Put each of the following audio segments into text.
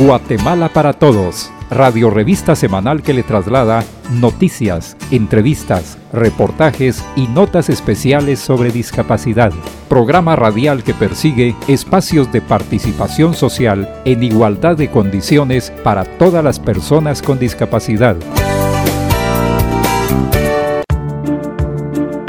Guatemala para Todos, radio revista semanal que le traslada noticias, entrevistas, reportajes y notas especiales sobre discapacidad. Programa radial que persigue espacios de participación social en igualdad de condiciones para todas las personas con discapacidad.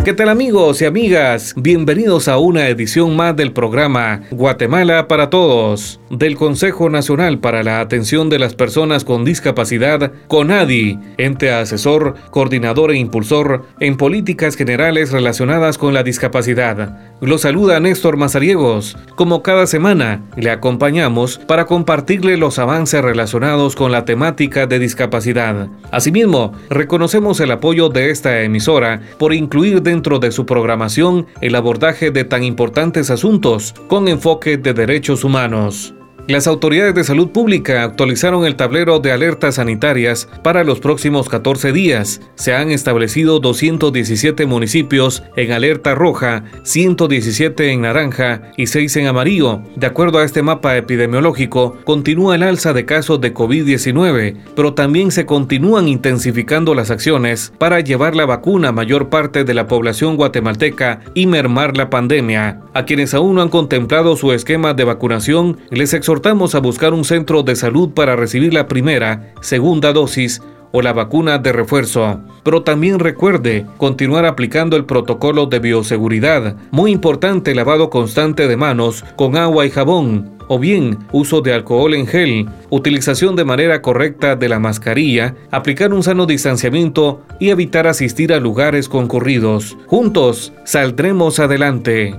¿Qué tal amigos y amigas? Bienvenidos a una edición más del programa Guatemala para Todos del Consejo Nacional para la Atención de las Personas con Discapacidad, CONADI, ente asesor, coordinador e impulsor en políticas generales relacionadas con la discapacidad. Lo saluda Néstor Mazariegos. Como cada semana, le acompañamos para compartirle los avances relacionados con la temática de discapacidad. Asimismo, reconocemos el apoyo de esta emisora por incluir de dentro de su programación el abordaje de tan importantes asuntos con enfoque de derechos humanos. Las autoridades de salud pública actualizaron el tablero de alertas sanitarias para los próximos 14 días. Se han establecido 217 municipios en alerta roja, 117 en naranja y 6 en amarillo. De acuerdo a este mapa epidemiológico, continúa el alza de casos de COVID-19, pero también se continúan intensificando las acciones para llevar la vacuna a mayor parte de la población guatemalteca y mermar la pandemia. A quienes aún no han contemplado su esquema de vacunación, les exhortamos exhortamos a buscar un centro de salud para recibir la primera, segunda dosis o la vacuna de refuerzo. Pero también recuerde continuar aplicando el protocolo de bioseguridad. Muy importante lavado constante de manos con agua y jabón. O bien uso de alcohol en gel, utilización de manera correcta de la mascarilla, aplicar un sano distanciamiento y evitar asistir a lugares concurridos. Juntos saldremos adelante.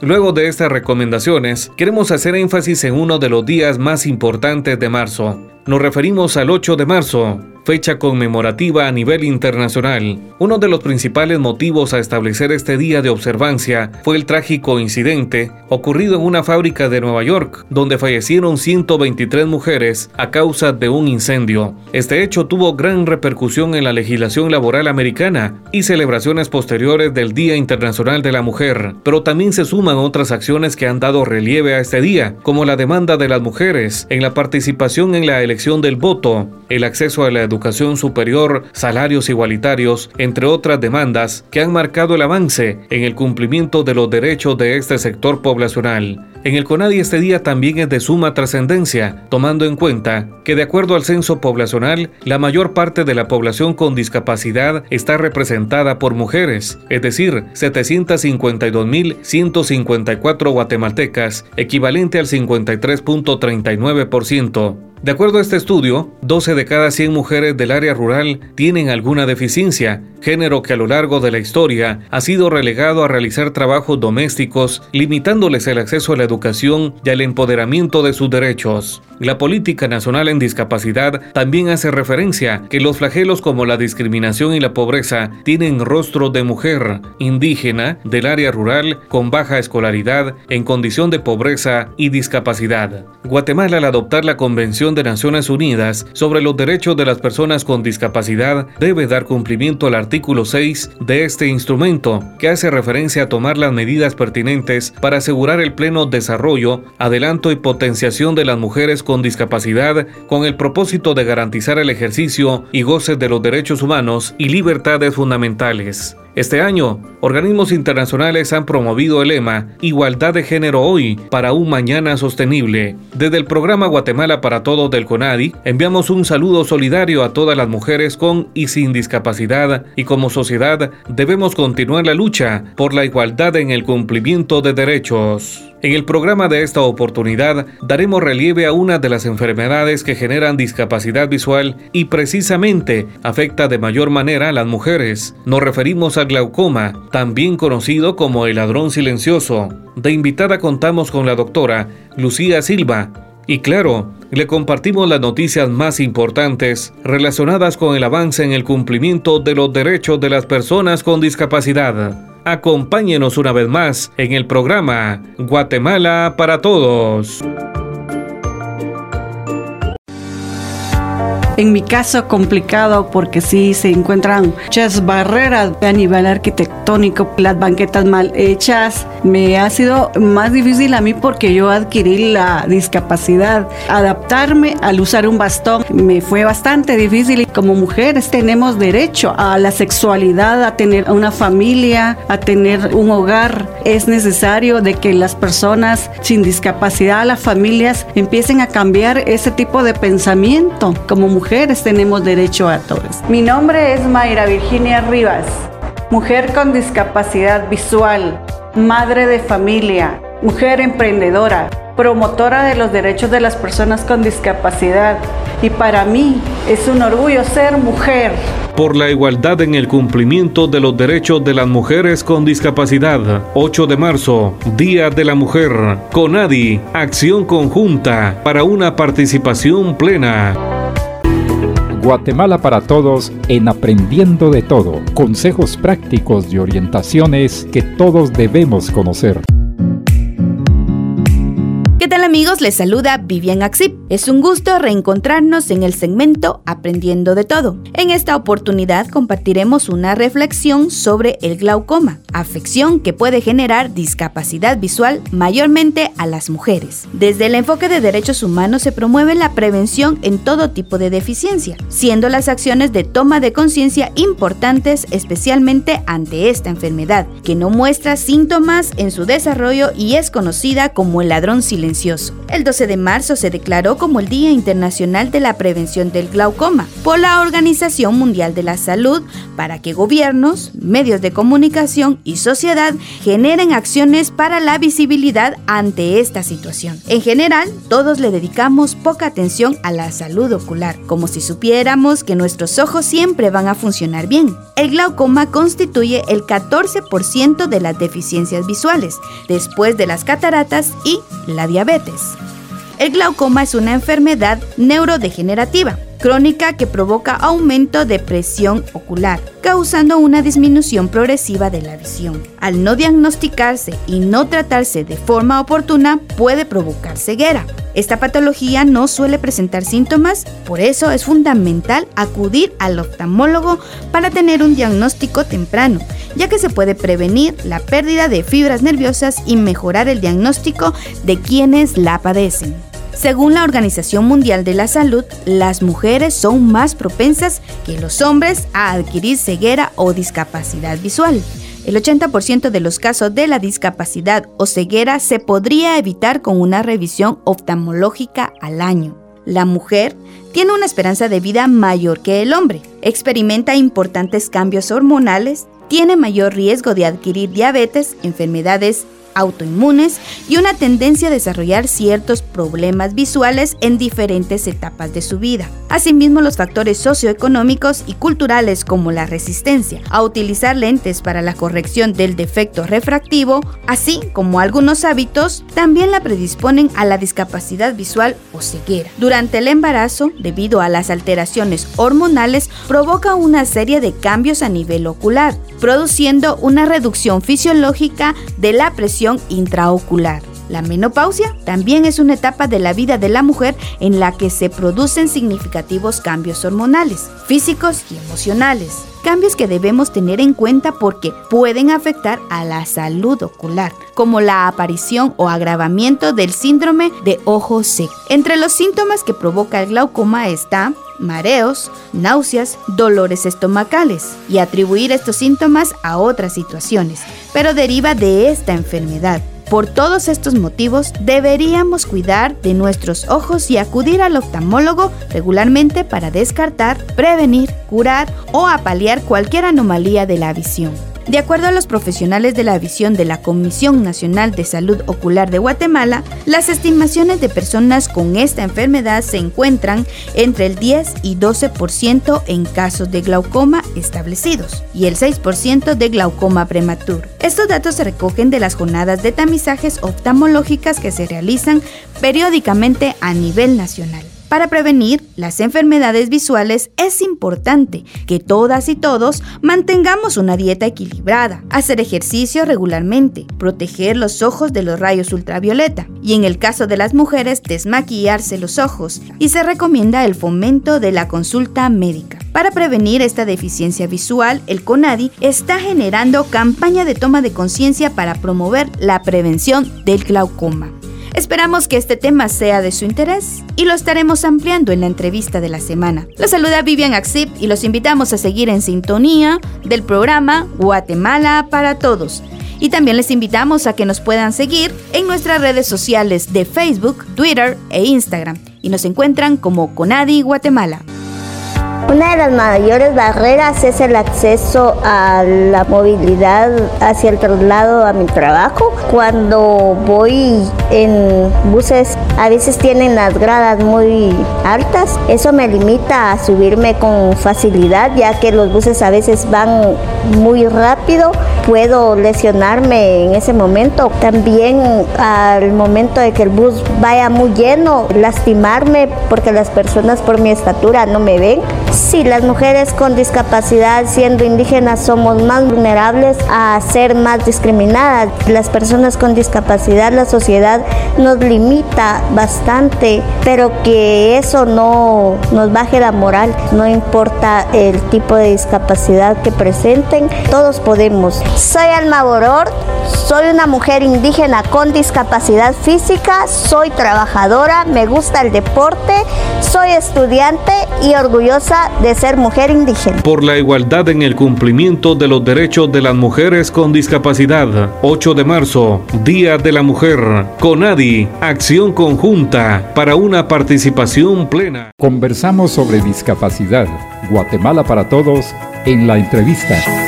Luego de estas recomendaciones, queremos hacer énfasis en uno de los días más importantes de marzo. Nos referimos al 8 de marzo, fecha conmemorativa a nivel internacional. Uno de los principales motivos a establecer este día de observancia fue el trágico incidente ocurrido en una fábrica de Nueva York, donde fallecieron 123 mujeres a causa de un incendio. Este hecho tuvo gran repercusión en la legislación laboral americana y celebraciones posteriores del Día Internacional de la Mujer, pero también se suman otras acciones que han dado relieve a este día, como la demanda de las mujeres en la participación en la elección del voto, el acceso a la educación superior, salarios igualitarios, entre otras demandas que han marcado el avance en el cumplimiento de los derechos de este sector poblacional. En el CONADI este día también es de suma trascendencia, tomando en cuenta que de acuerdo al censo poblacional, la mayor parte de la población con discapacidad está representada por mujeres, es decir, 752.154 guatemaltecas, equivalente al 53.39%. De acuerdo a este estudio, 12 de cada 100 mujeres del área rural tienen alguna deficiencia, género que a lo largo de la historia ha sido relegado a realizar trabajos domésticos, limitándoles el acceso a la educación y al empoderamiento de sus derechos. La política nacional en discapacidad también hace referencia que los flagelos como la discriminación y la pobreza tienen rostro de mujer, indígena, del área rural, con baja escolaridad, en condición de pobreza y discapacidad. Guatemala al adoptar la Convención de Naciones Unidas sobre los derechos de las personas con discapacidad debe dar cumplimiento al artículo 6 de este instrumento, que hace referencia a tomar las medidas pertinentes para asegurar el pleno desarrollo, adelanto y potenciación de las mujeres con discapacidad con el propósito de garantizar el ejercicio y goce de los derechos humanos y libertades fundamentales. Este año, organismos internacionales han promovido el lema Igualdad de Género Hoy para un Mañana Sostenible. Desde el programa Guatemala para Todos del CONADI, enviamos un saludo solidario a todas las mujeres con y sin discapacidad y como sociedad debemos continuar la lucha por la igualdad en el cumplimiento de derechos. En el programa de esta oportunidad daremos relieve a una de las enfermedades que generan discapacidad visual y precisamente afecta de mayor manera a las mujeres. Nos referimos al glaucoma, también conocido como el ladrón silencioso. De invitada contamos con la doctora Lucía Silva. Y claro, le compartimos las noticias más importantes relacionadas con el avance en el cumplimiento de los derechos de las personas con discapacidad. Acompáñenos una vez más en el programa Guatemala para Todos. En mi caso complicado porque sí se encuentran muchas barreras a nivel arquitectónico, las banquetas mal hechas. Me ha sido más difícil a mí porque yo adquirí la discapacidad. Adaptarme al usar un bastón me fue bastante difícil como mujeres tenemos derecho a la sexualidad, a tener una familia, a tener un hogar. Es necesario de que las personas sin discapacidad, las familias empiecen a cambiar ese tipo de pensamiento como mujeres mujeres tenemos derecho a todos. Mi nombre es Mayra Virginia Rivas, mujer con discapacidad visual, madre de familia, mujer emprendedora, promotora de los derechos de las personas con discapacidad. Y para mí es un orgullo ser mujer. Por la igualdad en el cumplimiento de los derechos de las mujeres con discapacidad. 8 de marzo, Día de la Mujer. CONADI, acción conjunta para una participación plena. Guatemala para Todos en Aprendiendo de Todo. Consejos prácticos y orientaciones que todos debemos conocer. ¿Qué tal amigos? Les saluda Vivian Axip. Es un gusto reencontrarnos en el segmento Aprendiendo de Todo. En esta oportunidad compartiremos una reflexión sobre el glaucoma, afección que puede generar discapacidad visual mayormente a las mujeres. Desde el enfoque de derechos humanos se promueve la prevención en todo tipo de deficiencia, siendo las acciones de toma de conciencia importantes especialmente ante esta enfermedad, que no muestra síntomas en su desarrollo y es conocida como el ladrón silencioso el 12 de marzo se declaró como el Día Internacional de la Prevención del Glaucoma por la Organización Mundial de la Salud para que gobiernos, medios de comunicación y sociedad generen acciones para la visibilidad ante esta situación. En general, todos le dedicamos poca atención a la salud ocular, como si supiéramos que nuestros ojos siempre van a funcionar bien. El glaucoma constituye el 14% de las deficiencias visuales, después de las cataratas y la diabetes el glaucoma es una enfermedad neurodegenerativa crónica que provoca aumento de presión ocular, causando una disminución progresiva de la visión. Al no diagnosticarse y no tratarse de forma oportuna, puede provocar ceguera. Esta patología no suele presentar síntomas, por eso es fundamental acudir al oftalmólogo para tener un diagnóstico temprano, ya que se puede prevenir la pérdida de fibras nerviosas y mejorar el diagnóstico de quienes la padecen. Según la Organización Mundial de la Salud, las mujeres son más propensas que los hombres a adquirir ceguera o discapacidad visual. El 80% de los casos de la discapacidad o ceguera se podría evitar con una revisión oftalmológica al año. La mujer tiene una esperanza de vida mayor que el hombre, experimenta importantes cambios hormonales, tiene mayor riesgo de adquirir diabetes, enfermedades autoinmunes y una tendencia a desarrollar ciertos problemas visuales en diferentes etapas de su vida. Asimismo, los factores socioeconómicos y culturales como la resistencia a utilizar lentes para la corrección del defecto refractivo, así como algunos hábitos, también la predisponen a la discapacidad visual o ceguera. Durante el embarazo, debido a las alteraciones hormonales, provoca una serie de cambios a nivel ocular, produciendo una reducción fisiológica de la presión intraocular. La menopausia también es una etapa de la vida de la mujer en la que se producen significativos cambios hormonales, físicos y emocionales. Cambios que debemos tener en cuenta porque pueden afectar a la salud ocular, como la aparición o agravamiento del síndrome de ojo seco. Entre los síntomas que provoca el glaucoma está mareos, náuseas, dolores estomacales y atribuir estos síntomas a otras situaciones, pero deriva de esta enfermedad. Por todos estos motivos, deberíamos cuidar de nuestros ojos y acudir al oftalmólogo regularmente para descartar, prevenir, curar o apalear cualquier anomalía de la visión. De acuerdo a los profesionales de la visión de la Comisión Nacional de Salud Ocular de Guatemala, las estimaciones de personas con esta enfermedad se encuentran entre el 10 y 12% en casos de glaucoma establecidos y el 6% de glaucoma prematuro. Estos datos se recogen de las jornadas de tamizajes oftalmológicas que se realizan periódicamente a nivel nacional. Para prevenir las enfermedades visuales es importante que todas y todos mantengamos una dieta equilibrada, hacer ejercicio regularmente, proteger los ojos de los rayos ultravioleta y en el caso de las mujeres desmaquillarse los ojos y se recomienda el fomento de la consulta médica. Para prevenir esta deficiencia visual, el CONADI está generando campaña de toma de conciencia para promover la prevención del glaucoma. Esperamos que este tema sea de su interés y lo estaremos ampliando en la entrevista de la semana. Los saluda Vivian Axip y los invitamos a seguir en sintonía del programa Guatemala para Todos. Y también les invitamos a que nos puedan seguir en nuestras redes sociales de Facebook, Twitter e Instagram y nos encuentran como Conadi Guatemala. Una de las mayores barreras es el acceso a la movilidad hacia el traslado a mi trabajo. Cuando voy en buses, a veces tienen las gradas muy altas. Eso me limita a subirme con facilidad, ya que los buses a veces van muy rápido. Puedo lesionarme en ese momento. También al momento de que el bus vaya muy lleno, lastimarme porque las personas por mi estatura no me ven. Sí, las mujeres con discapacidad siendo indígenas somos más vulnerables a ser más discriminadas. Las personas con discapacidad, la sociedad nos limita bastante, pero que eso no nos baje la moral, no importa el tipo de discapacidad que presenten, todos podemos. Soy Alma Boror, soy una mujer indígena con discapacidad física, soy trabajadora, me gusta el deporte, soy estudiante y orgullosa de ser mujer indígena. Por la igualdad en el cumplimiento de los derechos de las mujeres con discapacidad. 8 de marzo, Día de la Mujer. CONADI, acción conjunta para una participación plena. Conversamos sobre discapacidad. Guatemala para todos en la entrevista.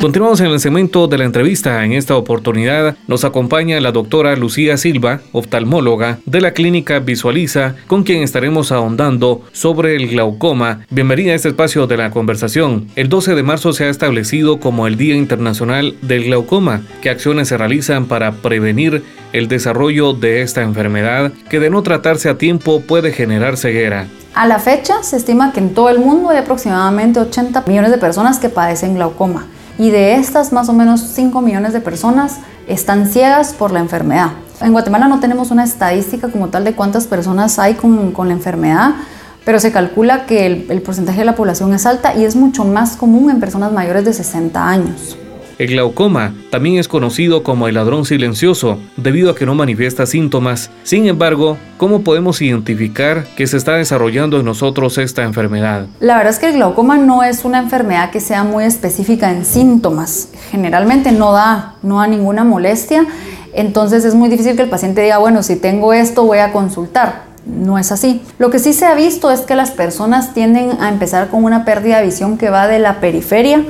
Continuamos en el segmento de la entrevista. En esta oportunidad nos acompaña la doctora Lucía Silva, oftalmóloga de la clínica Visualiza, con quien estaremos ahondando sobre el glaucoma. Bienvenida a este espacio de la conversación. El 12 de marzo se ha establecido como el Día Internacional del Glaucoma. ¿Qué acciones se realizan para prevenir el desarrollo de esta enfermedad que de no tratarse a tiempo puede generar ceguera? A la fecha se estima que en todo el mundo hay aproximadamente 80 millones de personas que padecen glaucoma y de estas más o menos 5 millones de personas están ciegas por la enfermedad. En Guatemala no tenemos una estadística como tal de cuántas personas hay con, la enfermedad, pero se calcula que el, el porcentaje de la población es alta y es mucho más común en personas mayores de 60 años. El glaucoma también es conocido como el ladrón silencioso debido a que no manifiesta síntomas. Sin embargo, ¿cómo podemos identificar que se está desarrollando en nosotros esta enfermedad? La verdad es que el glaucoma no es una enfermedad que sea muy específica en síntomas. Generalmente no da, no da ninguna molestia. Entonces es muy difícil que el paciente diga, bueno, si tengo esto voy a consultar. No es así. Lo que sí se ha visto es que las personas tienden a empezar con una pérdida de visión que va de la periferia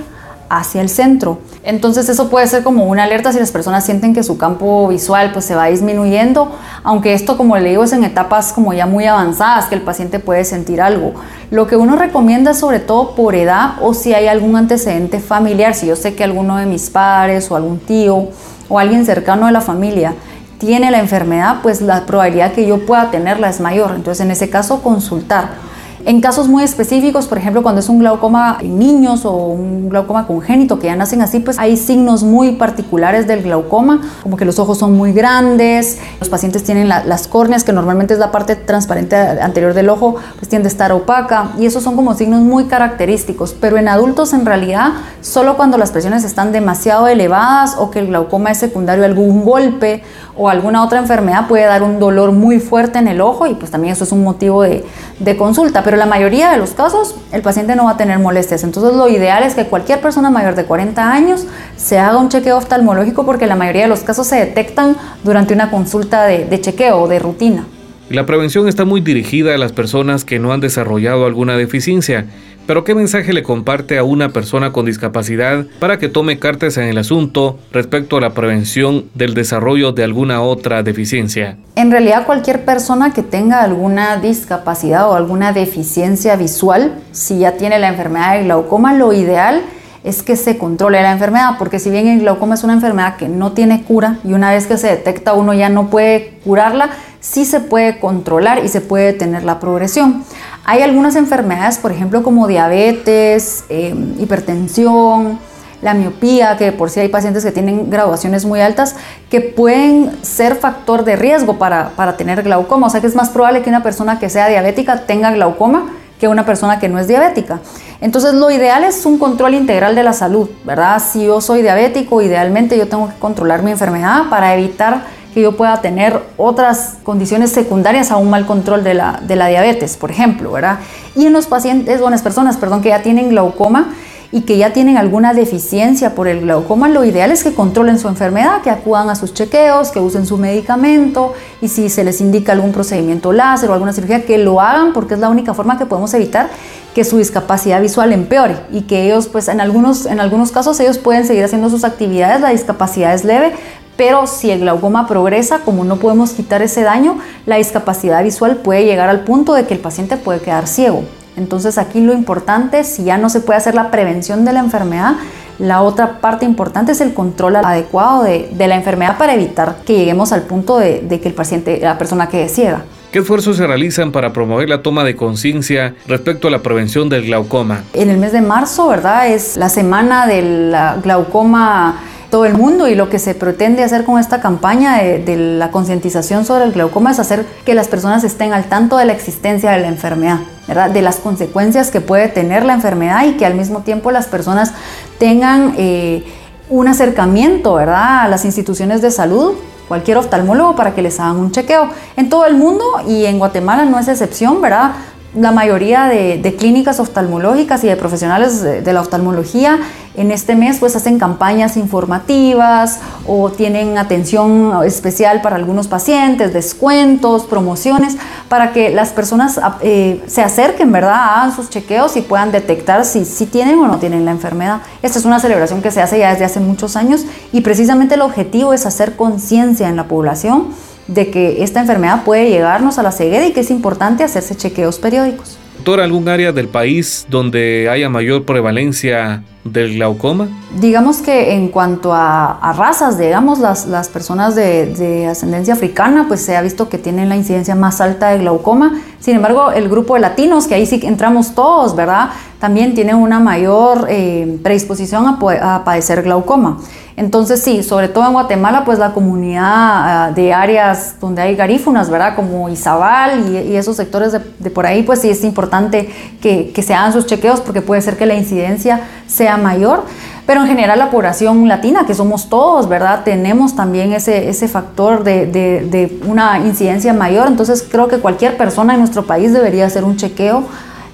hacia el centro. Entonces eso puede ser como una alerta si las personas sienten que su campo visual pues se va disminuyendo, aunque esto como le digo es en etapas como ya muy avanzadas que el paciente puede sentir algo. Lo que uno recomienda sobre todo por edad o si hay algún antecedente familiar, si yo sé que alguno de mis padres o algún tío o alguien cercano de la familia tiene la enfermedad, pues la probabilidad que yo pueda tenerla es mayor. Entonces en ese caso consultar. En casos muy específicos, por ejemplo, cuando es un glaucoma en niños o un glaucoma congénito que ya nacen así, pues hay signos muy particulares del glaucoma, como que los ojos son muy grandes, los pacientes tienen las córneas, que normalmente es la parte transparente anterior del ojo, pues tiende a estar opaca y esos son como signos muy característicos, pero en adultos en realidad solo cuando las presiones están demasiado elevadas o que el glaucoma es secundario a algún golpe o alguna otra enfermedad puede dar un dolor muy fuerte en el ojo y pues también eso es un motivo de, de consulta pero la mayoría de los casos el paciente no va a tener molestias. Entonces lo ideal es que cualquier persona mayor de 40 años se haga un chequeo oftalmológico porque la mayoría de los casos se detectan durante una consulta de, de chequeo o de rutina. La prevención está muy dirigida a las personas que no han desarrollado alguna deficiencia pero ¿qué mensaje le comparte a una persona con discapacidad para que tome cartas en el asunto respecto a la prevención del desarrollo de alguna otra deficiencia? En realidad cualquier persona que tenga alguna discapacidad o alguna deficiencia visual, si ya tiene la enfermedad de glaucoma, lo ideal es que se controle la enfermedad, porque si bien el glaucoma es una enfermedad que no tiene cura y una vez que se detecta uno ya no puede curarla, sí se puede controlar y se puede detener la progresión. Hay algunas enfermedades, por ejemplo, como diabetes, eh, hipertensión, la miopía, que por si hay pacientes que tienen graduaciones muy altas, que pueden ser factor de riesgo para, para tener glaucoma. O sea que es más probable que una persona que sea diabética tenga glaucoma que una persona que no es diabética. Entonces lo ideal es un control integral de la salud, ¿verdad? Si yo soy diabético, idealmente yo tengo que controlar mi enfermedad para evitar que yo pueda tener otras condiciones secundarias a un mal control de la, de la diabetes, por ejemplo, ¿verdad? Y en los pacientes, o en las personas, perdón, que ya tienen glaucoma, y que ya tienen alguna deficiencia por el glaucoma, lo ideal es que controlen su enfermedad, que acudan a sus chequeos, que usen su medicamento y si se les indica algún procedimiento láser o alguna cirugía, que lo hagan porque es la única forma que podemos evitar que su discapacidad visual empeore y que ellos, pues en algunos, en algunos casos ellos pueden seguir haciendo sus actividades, la discapacidad es leve, pero si el glaucoma progresa, como no podemos quitar ese daño, la discapacidad visual puede llegar al punto de que el paciente puede quedar ciego. Entonces aquí lo importante, si ya no se puede hacer la prevención de la enfermedad, la otra parte importante es el control adecuado de, la enfermedad para evitar que lleguemos al punto de, que el paciente, la persona quede ciega. ¿Qué esfuerzos se realizan para promover la toma de conciencia respecto a la prevención del glaucoma? En el mes de marzo, ¿verdad? Es la semana del glaucoma todo el mundo y lo que se pretende hacer con esta campaña de, la concientización sobre el glaucoma es hacer que las personas estén al tanto de la existencia de la enfermedad, ¿verdad? de las consecuencias que puede tener la enfermedad y que al mismo tiempo las personas tengan eh, un acercamiento ¿verdad? a las instituciones de salud cualquier oftalmólogo para que les hagan un chequeo. En todo el mundo y en Guatemala no es excepción, ¿verdad? La mayoría de, clínicas oftalmológicas y de profesionales de, la oftalmología en este mes pues hacen campañas informativas o tienen atención especial para algunos pacientes, descuentos, promociones, para que las personas eh, se acerquen, ¿verdad? Hagan sus chequeos y puedan detectar si, si tienen o no tienen la enfermedad. Esta es una celebración que se hace ya desde hace muchos años y precisamente el objetivo es hacer conciencia en la población de que esta enfermedad puede llegarnos a la ceguera y que es importante hacerse chequeos periódicos. Doctor, ¿algún área del país donde haya mayor prevalencia del glaucoma? Digamos que en cuanto a, razas, digamos, las, las personas de, de, ascendencia africana, pues se ha visto que tienen la incidencia más alta de glaucoma. Sin embargo, el grupo de latinos, que ahí sí entramos todos, ¿verdad? También tienen una mayor eh, predisposición a, padecer glaucoma. Entonces sí, sobre todo en Guatemala, pues la comunidad ah, de áreas donde hay garífunas, ¿verdad? Como Izabal y, esos sectores de, por ahí, pues sí es importante que, se hagan sus chequeos porque puede ser que la incidencia sea mayor. Pero en general la población latina, que somos todos, ¿verdad? Tenemos también ese, ese factor de, de una incidencia mayor. Entonces creo que cualquier persona en nuestro país debería hacer un chequeo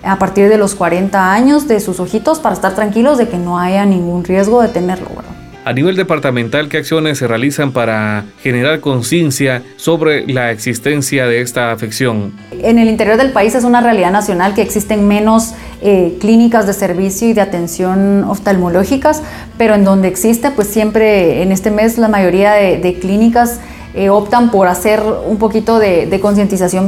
a partir de los 40 años de sus ojitos para estar tranquilos de que no haya ningún riesgo de tenerlo, ¿verdad? A nivel departamental, ¿qué acciones se realizan para generar conciencia sobre la existencia de esta afección? En el interior del país es una realidad nacional que existen menos eh, clínicas de servicio y de atención oftalmológicas, pero en donde existe, pues siempre en este mes la mayoría de clínicas eh, optan por hacer un poquito de, concientización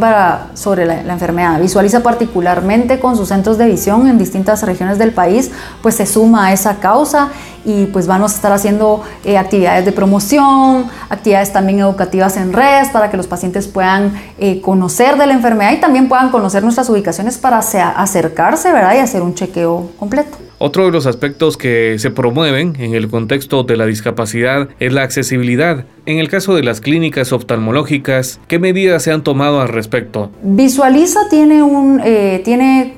sobre la, enfermedad. Visualiza particularmente con sus centros de visión en distintas regiones del país, pues se suma a esa causa y pues vamos a estar haciendo eh, actividades de promoción, actividades también educativas en redes para que los pacientes puedan eh, conocer de la enfermedad y también puedan conocer nuestras ubicaciones para acercarse ¿verdad? y hacer un chequeo completo. Otro de los aspectos que se promueven en el contexto de la discapacidad es la accesibilidad. En el caso de las clínicas oftalmológicas, ¿qué medidas se han tomado al respecto? Visualiza tiene, eh,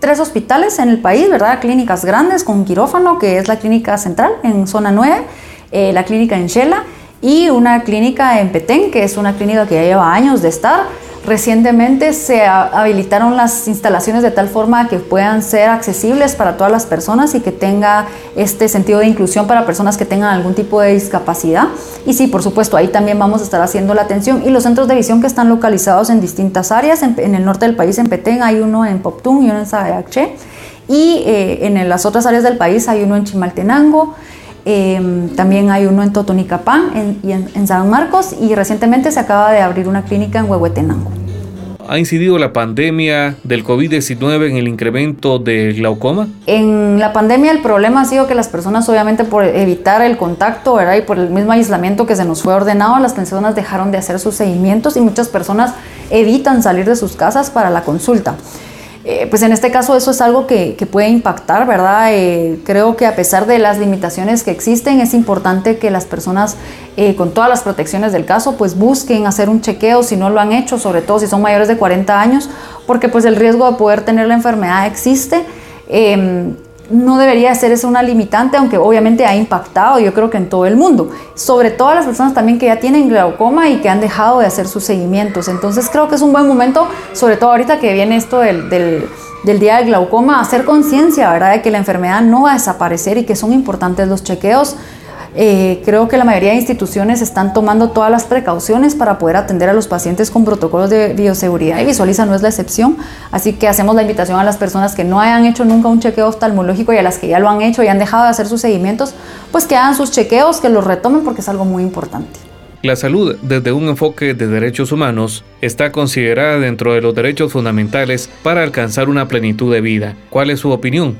tres hospitales en el país, ¿verdad? Clínicas grandes con quirófano, que es la clínica central en zona 9, eh, la clínica en Shela y una clínica en Petén, que es una clínica que ya lleva años de estar Recientemente se habilitaron las instalaciones de tal forma que puedan ser accesibles para todas las personas y que tenga este sentido de inclusión para personas que tengan algún tipo de discapacidad. Y sí, por supuesto, ahí también vamos a estar haciendo la atención. Y los centros de visión que están localizados en distintas áreas, en, el norte del país, en Petén, hay uno en Poptún y uno en Sayache. Y eh, en las otras áreas del país hay uno en Chimaltenango. Em, también hay uno en Totonicapán y en, San Marcos y recientemente se acaba de abrir una clínica en Huehuetenango. ¿Ha incidido la pandemia del COVID-19 en el incremento del glaucoma? En la pandemia el problema ha sido que las personas obviamente por evitar el contacto ¿verdad? y por el mismo aislamiento que se nos fue ordenado, las personas dejaron de hacer sus seguimientos y muchas personas evitan salir de sus casas para la consulta. Eh, pues en este caso eso es algo que, puede impactar, ¿verdad? Eh, creo que a pesar de las limitaciones que existen, es importante que las personas eh, con todas las protecciones del caso, pues busquen hacer un chequeo si no lo han hecho, sobre todo si son mayores de 40 años, porque pues el riesgo de poder tener la enfermedad existe. No debería ser eso una limitante, aunque obviamente ha impactado, yo creo que en todo el mundo. Sobre todo a las personas también que ya tienen glaucoma y que han dejado de hacer sus seguimientos. Entonces creo que es un buen momento, sobre todo ahorita que viene esto del, del, del día del glaucoma, hacer conciencia, ¿verdad?, de que la enfermedad no va a desaparecer y que son importantes los chequeos eh, creo que la mayoría de instituciones están tomando todas las precauciones para poder atender a los pacientes con protocolos de bioseguridad y Visualiza no es la excepción. Así que hacemos la invitación a las personas que no hayan hecho nunca un chequeo oftalmológico y a las que ya lo han hecho y han dejado de hacer sus seguimientos, pues que hagan sus chequeos, que los retomen porque es algo muy importante. La salud desde un enfoque de derechos humanos está considerada dentro de los derechos fundamentales para alcanzar una plenitud de vida. ¿Cuál es su opinión?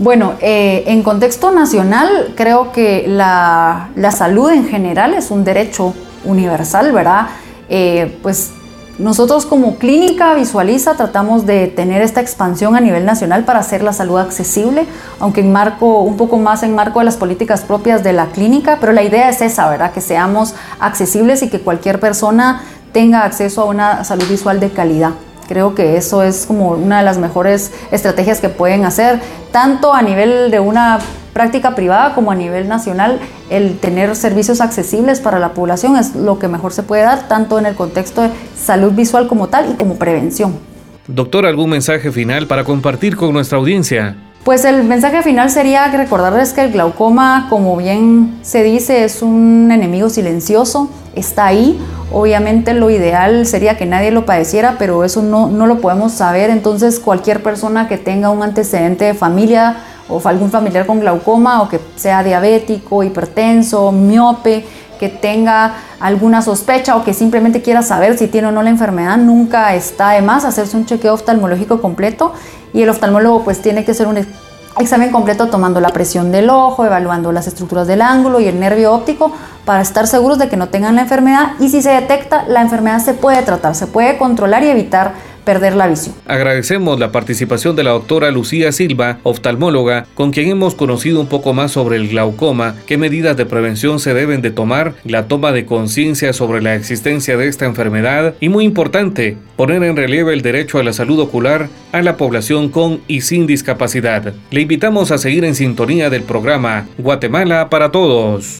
Bueno, eh, en contexto nacional creo que la, salud en general es un derecho universal, ¿verdad? Eh, pues nosotros como clínica Visualiza tratamos de tener esta expansión a nivel nacional para hacer la salud accesible, aunque en marco, un poco más en marco de las políticas propias de la clínica, pero la idea es esa, ¿verdad? Que seamos accesibles y que cualquier persona tenga acceso a una salud visual de calidad. Creo que eso es como una de las mejores estrategias que pueden hacer, tanto a nivel de una práctica privada como a nivel nacional, el tener servicios accesibles para la población es lo que mejor se puede dar, tanto en el contexto de salud visual como tal y como prevención. Doctor, ¿algún mensaje final para compartir con nuestra audiencia? Pues el mensaje final sería recordarles que el glaucoma, como bien se dice, es un enemigo silencioso, está ahí. Obviamente lo ideal sería que nadie lo padeciera, pero eso no, no lo podemos saber. Entonces cualquier persona que tenga un antecedente de familia o algún familiar con glaucoma o que sea diabético, hipertenso, miope, que tenga alguna sospecha o que simplemente quiera saber si tiene o no la enfermedad, nunca está de más hacerse un chequeo oftalmológico completo y el oftalmólogo pues tiene que hacer un examen completo tomando la presión del ojo, evaluando las estructuras del ángulo y el nervio óptico para estar seguros de que no tengan la enfermedad. Y si se detecta la enfermedad se puede tratar, se puede controlar y evitar perder la visión. Agradecemos la participación de la doctora Lucía Silva, oftalmóloga, con quien hemos conocido un poco más sobre el glaucoma, qué medidas de prevención se deben de tomar, la toma de conciencia sobre la existencia de esta enfermedad y muy importante, poner en relieve el derecho a la salud ocular a la población con y sin discapacidad. Le invitamos a seguir en sintonía del programa Guatemala para Todos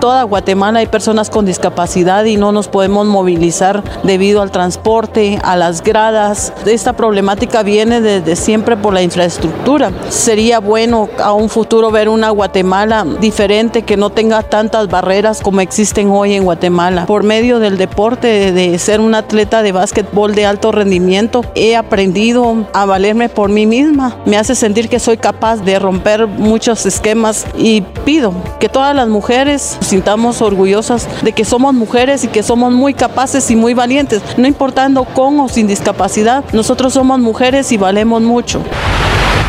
toda Guatemala hay personas con discapacidad y no nos podemos movilizar debido al transporte, a las gradas. Esta problemática viene desde siempre por la infraestructura. Sería bueno a un futuro ver una Guatemala diferente que no tenga tantas barreras como existen hoy en Guatemala. Por medio del deporte, de ser un atleta de básquetbol de alto rendimiento, he aprendido a valerme por mí misma. Me hace sentir que soy capaz de romper muchos esquemas y pido que todas las mujeres sintamos orgullosas de que somos mujeres y que somos muy capaces y muy valientes, no importando con o sin discapacidad, nosotros somos mujeres y valemos mucho.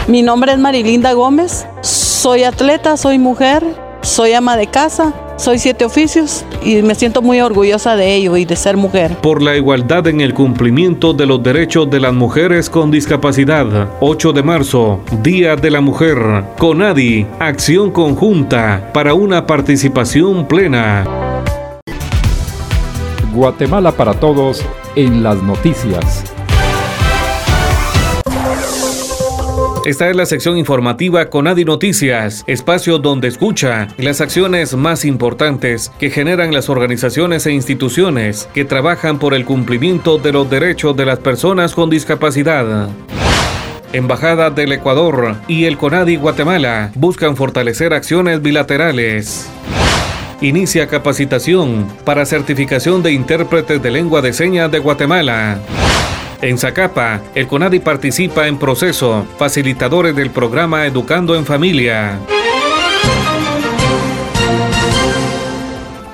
Mi nombre es Marilinda Gómez, soy atleta, soy mujer, soy ama de casa, soy siete oficios y me siento muy orgullosa de ello y de ser mujer. Por la igualdad en el cumplimiento de los derechos de las mujeres con discapacidad. 8 de marzo, Día de la Mujer. CONADI, acción conjunta para una participación plena. Guatemala para todos en las noticias. Esta es la sección informativa con Adi Noticias, espacio donde escucha las acciones más importantes que generan las organizaciones e instituciones que trabajan por el cumplimiento de los derechos de las personas con discapacidad. Embajada del Ecuador y el CONADI Guatemala buscan fortalecer acciones bilaterales. Inicia capacitación para certificación de intérpretes de lengua de señas de Guatemala. En Zacapa, el CONADI participa en proceso, facilitadores del programa Educando en Familia.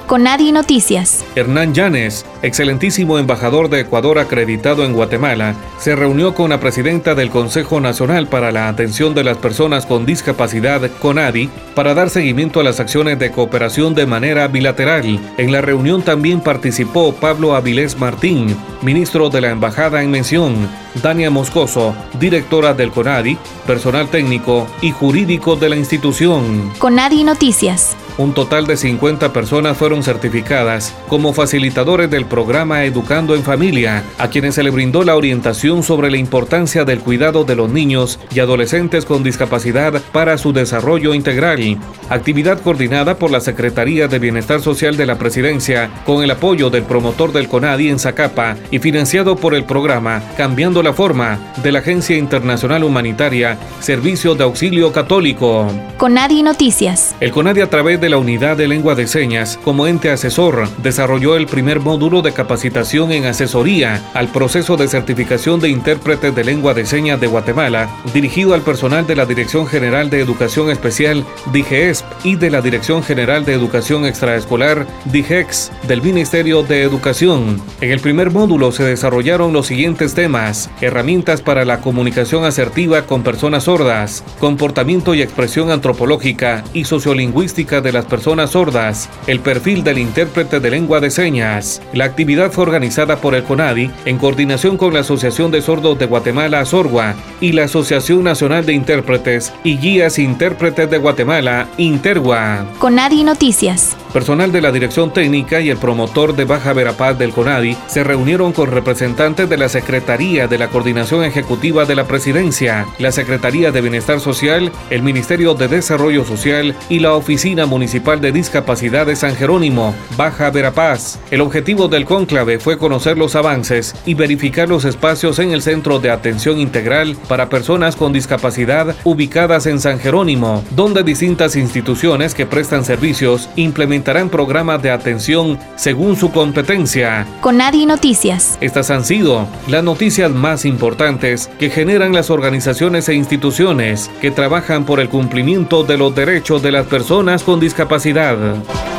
Conadi Noticias. Hernán Llanes, excelentísimo embajador de Ecuador acreditado en Guatemala, se reunió con la presidenta del Consejo Nacional para la Atención de las Personas con Discapacidad, CONADI, para dar seguimiento a las acciones de cooperación de manera bilateral. En la reunión también participó Pablo Avilés Martín, ministro de la Embajada en mención, Dania Moscoso, directora del CONADI, personal técnico y jurídico de la institución. CONADI Noticias. Un total de 50 personas fueron certificadas como facilitadores del programa Educando en Familia, a quienes se le brindó la orientación sobre la importancia del cuidado de los niños y adolescentes con discapacidad para su desarrollo integral. Actividad coordinada por la Secretaría de Bienestar Social de la Presidencia con el apoyo del promotor del CONADI en Zacapa y financiado por el programa Cambiando la Forma de la Agencia Internacional Humanitaria Servicio de Auxilio Católico. CONADI Noticias. El CONADI a través de la Unidad de Lengua de Señas como ente asesor desarrolló el primer módulo de capacitación en asesoría al proceso de certificación de intérpretes de lengua de señas de Guatemala, dirigido al personal de la Dirección General de Educación Especial DIGESP y de la Dirección General de Educación Extraescolar DIGEX del Ministerio de Educación. En el primer módulo se desarrollaron los siguientes temas: herramientas para la comunicación asertiva con personas sordas, comportamiento y expresión antropológica y sociolingüística de las personas sordas, el perfil del intérprete de lengua de señas. La actividad fue organizada por el CONADI en coordinación con la Asociación de Sordos de Guatemala, Sorgua, y la Asociación Nacional de Intérpretes y Guías Intérpretes de Guatemala, Intergua. CONADI Noticias. Personal de la Dirección Técnica y el promotor de Baja Verapaz del CONADI se reunieron con representantes de la Secretaría de la Coordinación Ejecutiva de la Presidencia, la Secretaría de Bienestar Social, el Ministerio de Desarrollo Social y la Oficina Municipal de Discapacidad de San Jerónimo, Baja Verapaz. El objetivo del cónclave fue conocer los avances y verificar los espacios en el Centro de Atención Integral para Personas con Discapacidad ubicadas en San Jerónimo, donde distintas instituciones que prestan servicios implementarán programas de atención según su competencia. Conadi Noticias. Estas han sido las noticias más importantes que generan las organizaciones e instituciones que trabajan por el cumplimiento de los derechos de las personas con discapacidad discapacidad.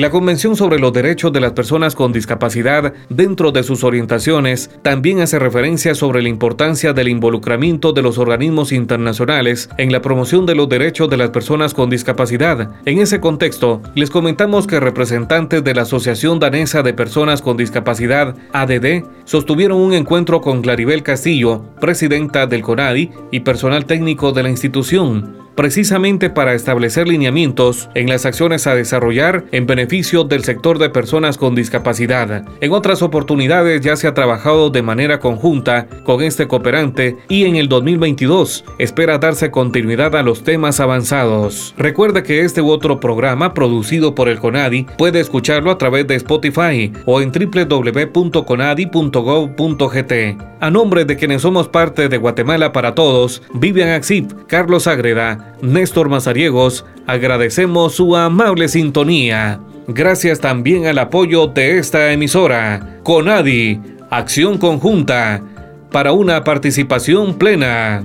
La Convención sobre los Derechos de las Personas con Discapacidad, dentro de sus orientaciones, también hace referencia sobre la importancia del involucramiento de los organismos internacionales en la promoción de los derechos de las personas con discapacidad. En ese contexto, les comentamos que representantes de la Asociación Danesa de Personas con Discapacidad, ADD, sostuvieron un encuentro con Claribel Castillo, presidenta del CONADI y personal técnico de la institución precisamente para establecer lineamientos en las acciones a desarrollar en beneficio del sector de personas con discapacidad. En otras oportunidades ya se ha trabajado de manera conjunta con este cooperante y en el 2022 espera darse continuidad a los temas avanzados. Recuerde que este u otro programa producido por el CONADI puede escucharlo a través de Spotify o en www.conadi.gov.gt. A nombre de quienes somos parte de Guatemala para Todos, Vivian Axip, Carlos Agreda, Néstor Mazariegos, agradecemos su amable sintonía. Gracias también al apoyo de esta emisora, Conadi, Acción Conjunta, para una participación plena.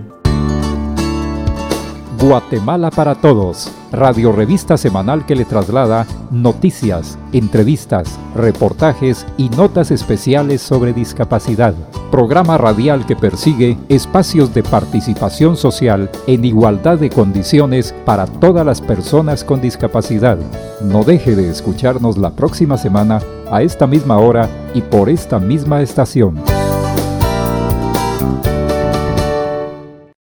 Guatemala para Todos, radio revista semanal que le traslada noticias, entrevistas, reportajes y notas especiales sobre discapacidad. Programa radial que persigue espacios de participación social en igualdad de condiciones para todas las personas con discapacidad. No deje de escucharnos la próxima semana a esta misma hora y por esta misma estación.